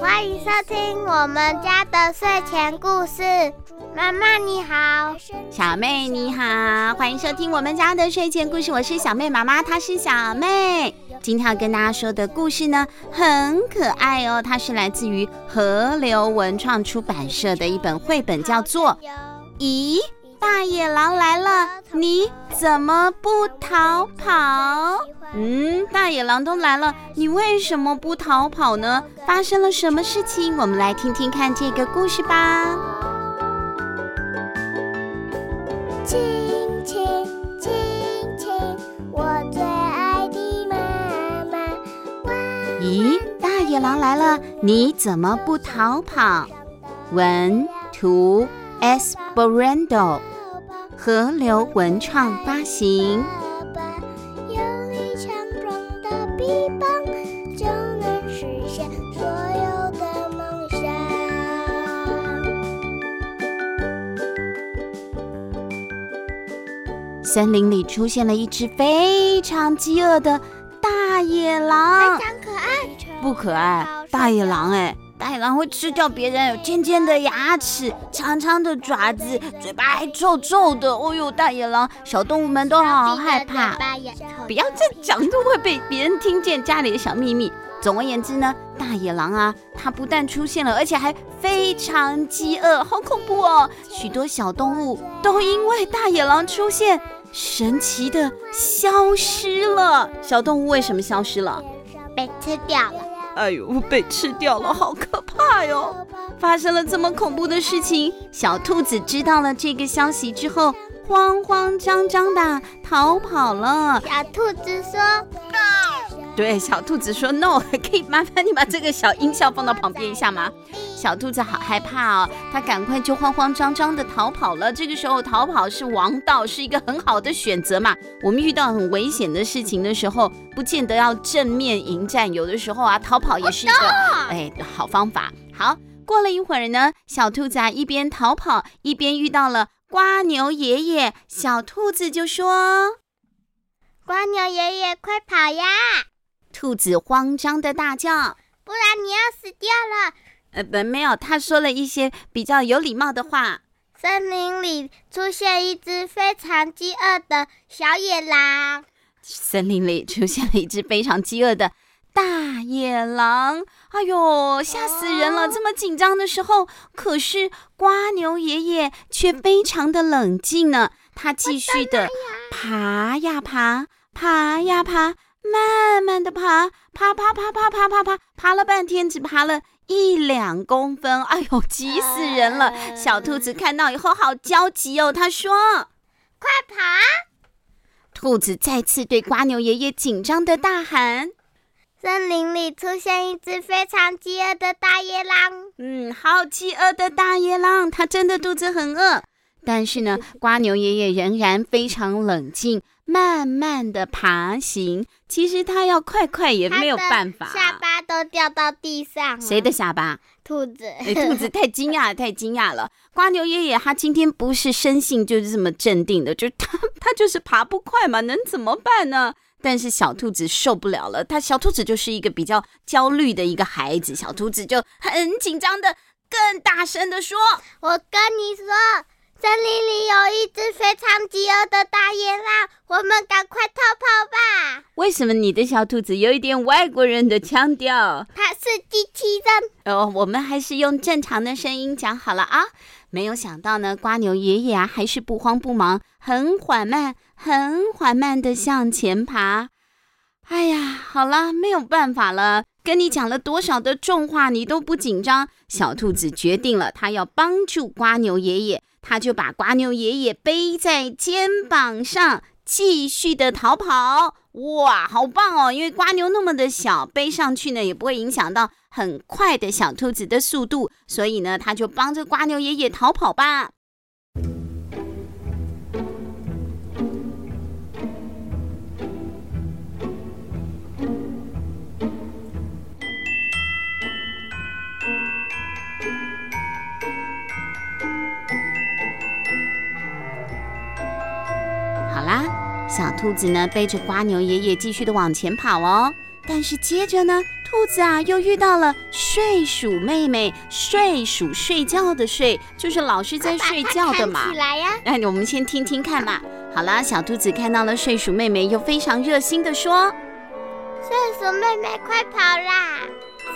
欢迎收听我们家的睡前故事。妈妈你好，小妹你好，欢迎收听我们家的睡前故事。我是小妹妈妈，她是小妹。今天要跟大家说的故事呢，很可爱哦。它是来自于河流文创出版社的一本绘本，叫做《咦，大野狼来了，你怎么不逃跑？嗯，大野狼都来了，你为什么不逃跑呢？发生了什么事情？我们来听听看这个故事吧。亲亲亲亲，我最爱的妈妈。咦，大野狼来了，你怎么不逃跑？文图 Esperando，河流文创发行。森林里出现了一只非常饥饿的大野狼，非常可爱。不可爱，大野狼哎，大野狼会吃掉别人，有尖尖的牙齿，长长的爪子，嘴巴还臭臭的。哦呦，大野狼，小动物们都好害怕。不要再讲，都会被别人听见家里的小秘密。总而言之呢，大野狼啊，它不但出现了，而且还非常饥饿，好恐怖哦！许多小动物都因为大野狼出现，神奇的消失了。小动物为什么消失了？被吃掉了。哎呦，被吃掉了，好可怕哟！发生了这么恐怖的事情，小兔子知道了这个消息之后，慌慌张张的逃跑了。小兔子说：“No！”。对，小兔子说 “no”，可以麻烦你把这个小音效放到旁边一下吗？小兔子好害怕哦，它赶快就慌慌张张的逃跑了。这个时候逃跑是王道，是一个很好的选择嘛。我们遇到很危险的事情的时候，不见得要正面迎战，有的时候啊，逃跑也是一个哎好方法。好，过了一会儿呢，小兔子啊一边逃跑一边遇到了瓜牛爷爷，小兔子就说：“瓜牛爷爷，快跑呀！”兔子慌张的大叫：“不然你要死掉了！”呃，不，没有，他说了一些比较有礼貌的话。森林里出现一只非常饥饿的小野狼。森林里出现了一只非常饥饿的大野狼。哎呦，吓死人了！这么紧张的时候，可是瓜牛爷爷却非常的冷静呢。他继续的爬呀爬，爬呀爬。慢慢的爬，爬爬爬爬爬爬爬，爬了半天，只爬了一两公分。哎呦，急死人了！小兔子看到以后好焦急哦，他说：“快爬！”兔子再次对瓜牛爷爷紧张的大喊：“森林里出现一只非常饥饿的大野狼。”嗯，好饥饿的大野狼，它真的肚子很饿。但是呢，瓜牛爷爷仍然非常冷静。慢慢的爬行，其实他要快快也没有办法，下巴都掉到地上了。谁的下巴？兔子。哎，兔子 太惊讶了，太惊讶了。瓜牛爷爷他今天不是生性就是这么镇定的，就他 他就是爬不快嘛，能怎么办呢？但是小兔子受不了了，他小兔子就是一个比较焦虑的一个孩子，小兔子就很紧张的，更大声的说：“我跟你说。”森林里有一只非常饥饿的大野狼，我们赶快逃跑吧！为什么你的小兔子有一点外国人的腔调？它是机器人哦。我们还是用正常的声音讲好了啊。没有想到呢，瓜牛爷爷啊，还是不慌不忙，很缓慢、很缓慢的向前爬。哎呀，好了，没有办法了。跟你讲了多少的重话，你都不紧张。小兔子决定了，它要帮助瓜牛爷爷。他就把瓜牛爷爷背在肩膀上，继续的逃跑。哇，好棒哦！因为瓜牛那么的小，背上去呢也不会影响到很快的小兔子的速度，所以呢，他就帮着瓜牛爷爷逃跑吧。小兔子呢，背着瓜牛爷爷继续的往前跑哦。但是接着呢，兔子啊，又遇到了睡鼠妹妹。睡鼠睡觉的睡，就是老是在睡觉的嘛。起来呀！那我们先听听看嘛。好啦，小兔子看到了睡鼠妹妹，又非常热心的说：“睡鼠妹妹，快跑啦！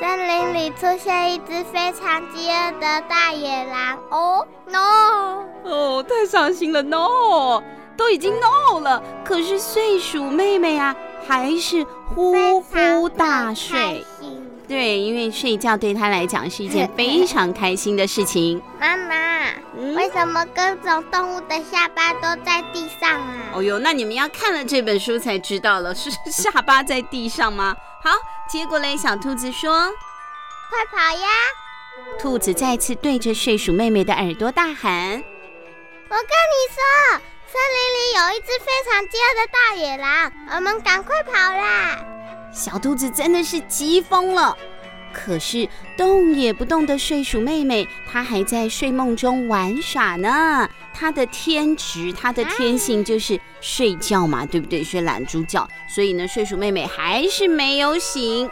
森林里出现一只非常饥饿的大野狼。哦，no！哦，太伤心了，no！都已经 no 了，可是睡鼠妹妹啊，还是呼呼大睡。”对，因为睡觉对她来讲是一件 非常开心的事情。妈妈，嗯、为什么各种动物的下巴都在地上啊？哦哟，那你们要看了这本书才知道了，是 下巴在地上吗？好，接过来，小兔子说：“快跑呀！”兔子再次对着睡鼠妹妹的耳朵大喊：“我跟你说，森林里有一只非常饥饿的大野狼，我们赶快跑啦！”小兔子真的是急疯了，可是动也不动的睡鼠妹妹，她还在睡梦中玩耍呢。她的天职，她的天性就是睡觉嘛，对不对？睡懒猪觉，所以呢，睡鼠妹妹还是没有醒。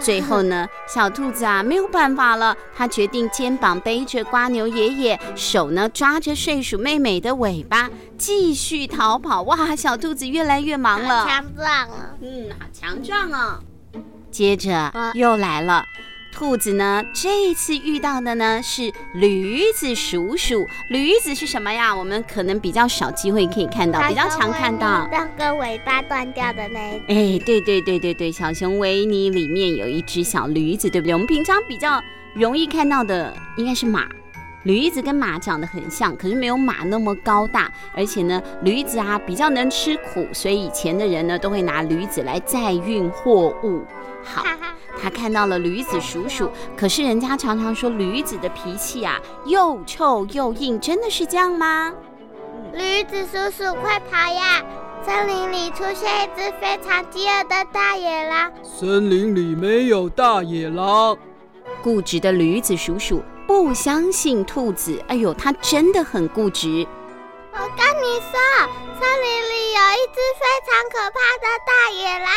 最后呢，小兔子啊没有办法了，它决定肩膀背着瓜牛爷爷，手呢抓着睡鼠妹妹的尾巴，继续逃跑。哇，小兔子越来越忙了，强壮啊！嗯，好强壮哦。接着又来了。兔子呢，这一次遇到的呢是驴子鼠鼠。驴子是什么呀？我们可能比较少机会可以看到，比较常看到那个尾巴断掉的那。哎，对对对对对，小熊维尼里面有一只小驴子，对不对？我们平常比较容易看到的应该是马。驴子跟马长得很像，可是没有马那么高大，而且呢，驴子啊比较能吃苦，所以以前的人呢都会拿驴子来载运货物。好，他看到了驴子叔叔，可是人家常常说驴子的脾气啊又臭又硬，真的是这样吗？驴子叔叔，快跑呀！森林里出现一只非常饥饿的大野狼。森林里没有大野狼。固执的驴子叔叔。不相信兔子，哎呦，它真的很固执。我跟你说，森林里有一只非常可怕的大野狼，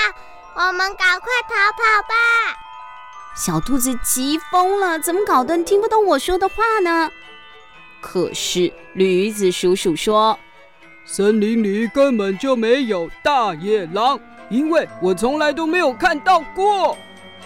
我们赶快逃跑吧！小兔子急疯了，怎么搞得？你听不懂我说的话呢？可是驴子叔叔说，森林里根本就没有大野狼，因为我从来都没有看到过。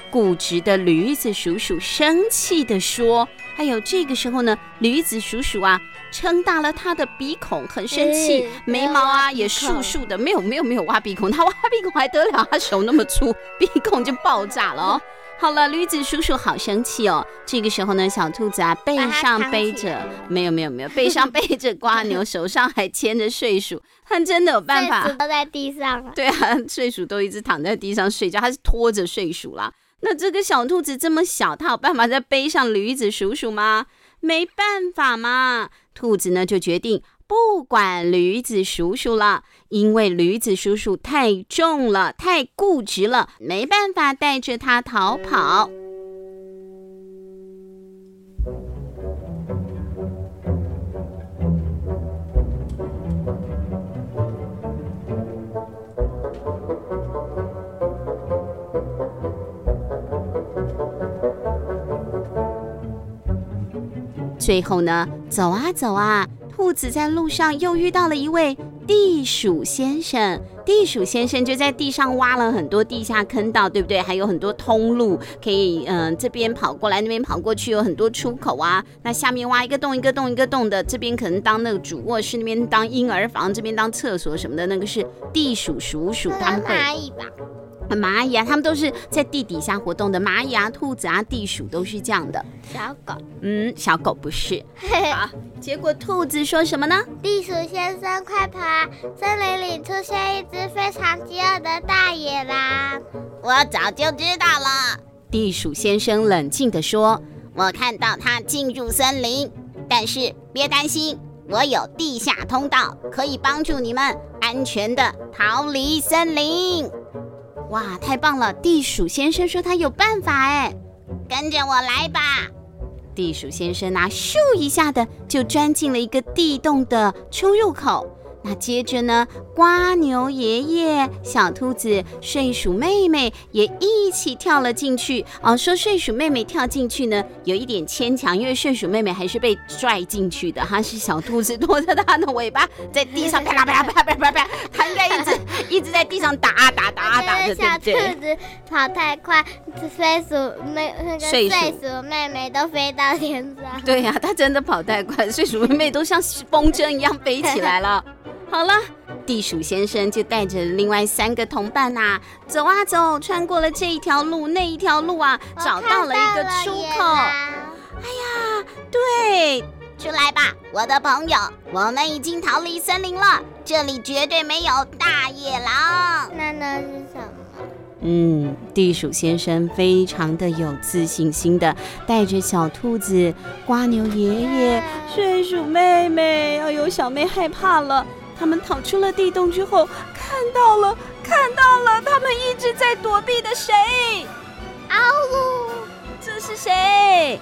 固执的驴子叔叔生气地说。哎呦这个时候呢，驴子叔叔啊，撑大了他的鼻孔，很生气，欸、眉毛啊也竖竖的，没有没有没有挖鼻孔，他挖鼻孔还得了？他手那么粗，鼻孔就爆炸了哦。好了，驴子叔叔好生气哦。这个时候呢，小兔子啊背上背着，没有没有没有，背上背着瓜牛，手上还牵着睡鼠，他真的有办法。睡鼠都在地上了。对啊，睡鼠都一直躺在地上睡觉，他是拖着睡鼠啦。那这个小兔子这么小，它有办法再背上驴子叔叔吗？没办法嘛。兔子呢就决定不管驴子叔叔了，因为驴子叔叔太重了，太固执了，没办法带着它逃跑。最后呢，走啊走啊，兔子在路上又遇到了一位地鼠先生。地鼠先生就在地上挖了很多地下坑道，对不对？还有很多通路可以，嗯、这边跑过来，那边跑过去，有很多出口啊。那下面挖一个洞，一个洞，一个洞的，这边可能当那个主卧室，那边当婴儿房，这边当厕所什么的。那个是地鼠鼠鼠，他们会。蚂蚁啊，它们都是在地底下活动的。蚂蚁啊、兔子啊、地鼠都是这样的。小狗，嗯，小狗不是。好，结果兔子说什么呢？地鼠先生，快跑啊！森林里出现一只非常饥饿的大野狼。我早就知道了。地鼠先生冷静地说：“我看到它进入森林，但是别担心，我有地下通道，可以帮助你们安全的逃离森林。”哇，太棒了！地鼠先生说他有办法哎，跟着我来吧。地鼠先生拿咻一下的就钻进了一个地洞的出入口。那接着呢，瓜牛爷爷、小兔子、睡鼠妹妹也一起跳了进去。哦，说睡鼠妹妹跳进去呢，有一点牵强，因为睡鼠妹妹还是被拽进去的。哈，是小兔子拖着它的尾巴在地上啪啦啪啦啪啦啪啦啪啦，它应该一直一直在地上打啊打打啊打的，对不对？小兔子跑太快，睡鼠妹那个睡鼠妹妹都飞到天上。对呀、啊，它真的跑太快，睡鼠妹妹都像风筝一样飞起来了。好了，地鼠先生就带着另外三个同伴呐、啊，走啊走，穿过了这一条路那一条路啊，找到了一个出口。哎呀，对，出来吧，我的朋友，我们已经逃离森林了，这里绝对没有大野狼。那那是什么？嗯，地鼠先生非常的有自信心的带着小兔子、瓜牛爷爷、睡鼠妹妹，哎呦，小妹害怕了。他们逃出了地洞之后，看到了，看到了，他们一直在躲避的谁？嗷呜！这是谁？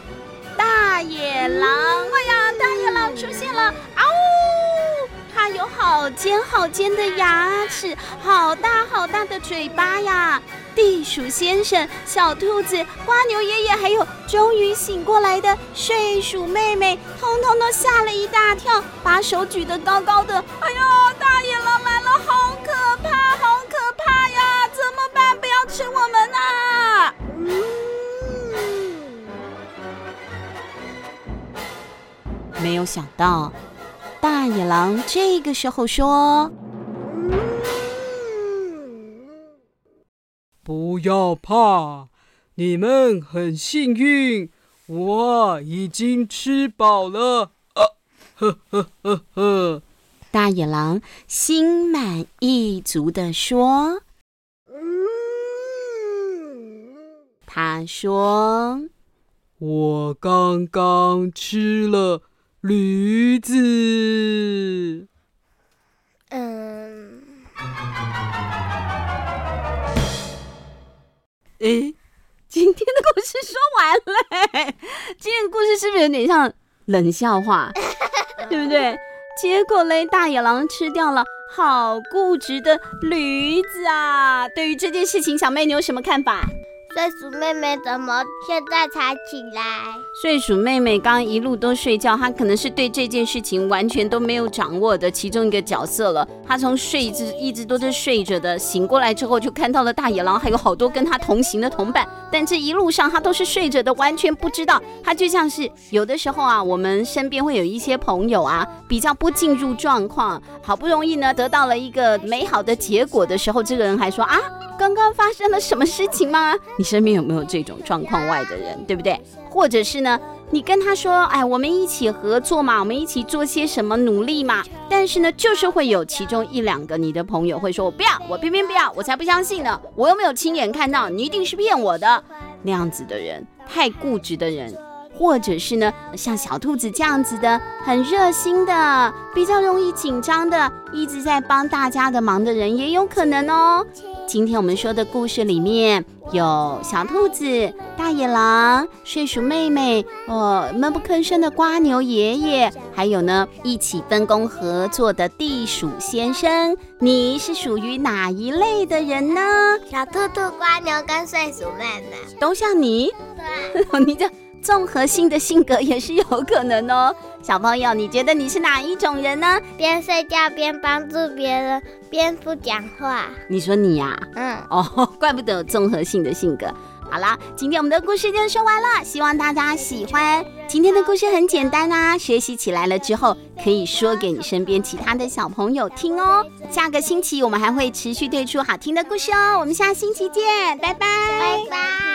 大野狼！哎呀，大野狼出现了！有好尖好尖的牙齿，好大好大的嘴巴呀！地鼠先生、小兔子、蜗牛爷爷，还有终于醒过来的睡鼠妹妹，通通都吓了一大跳，把手举得高高的。哎呦，大野狼来了，好可怕，好可怕呀！怎么办？不要吃我们啊！没有想到，大野狼这个时候说。不要怕，你们很幸运，我已经吃饱了。啊，呵呵呵呵。大野狼心满意足地说：“他说，我刚刚吃了驴子。”嗯。诶，今天的故事说完了。今天的故事是不是有点像冷笑话？对不对？结果嘞，大野狼吃掉了好固执的驴子啊！对于这件事情，小妹你有什么看法？睡鼠妹妹怎么现在才起来？睡鼠妹妹刚刚一路都睡觉，她可能是对这件事情完全都没有掌握的其中一个角色了。她从睡一直一直都是睡着的，醒过来之后就看到了大野狼，还有好多跟她同行的同伴。但这一路上她都是睡着的，完全不知道。她就像是有的时候啊，我们身边会有一些朋友啊，比较不进入状况，好不容易呢得到了一个美好的结果的时候，这个人还说啊。刚刚发生了什么事情吗？你身边有没有这种状况外的人，对不对？或者是呢，你跟他说，哎，我们一起合作嘛，我们一起做些什么努力嘛？但是呢，就是会有其中一两个你的朋友会说，我不要，我偏偏不要，我才不相信呢，我又没有亲眼看到，你一定是骗我的。那样子的人，太固执的人。或者是呢，像小兔子这样子的，很热心的，比较容易紧张的，一直在帮大家的忙的人也有可能哦。今天我们说的故事里面有小兔子、大野狼、睡鼠妹妹、哦，闷不吭声的瓜牛爷爷，还有呢，一起分工合作的地鼠先生。你是属于哪一类的人呢？小兔兔、瓜牛跟睡鼠妹妹都像你，对，你就。综合性的性格也是有可能哦，小朋友，你觉得你是哪一种人呢？边睡觉边帮助别人，边不讲话。你说你呀？嗯，哦，怪不得有综合性的性格。好啦，今天我们的故事就说完了，希望大家喜欢。今天的故事很简单啊，学习起来了之后可以说给你身边其他的小朋友听哦。下个星期我们还会持续推出好听的故事哦，我们下星期见，拜拜，拜拜。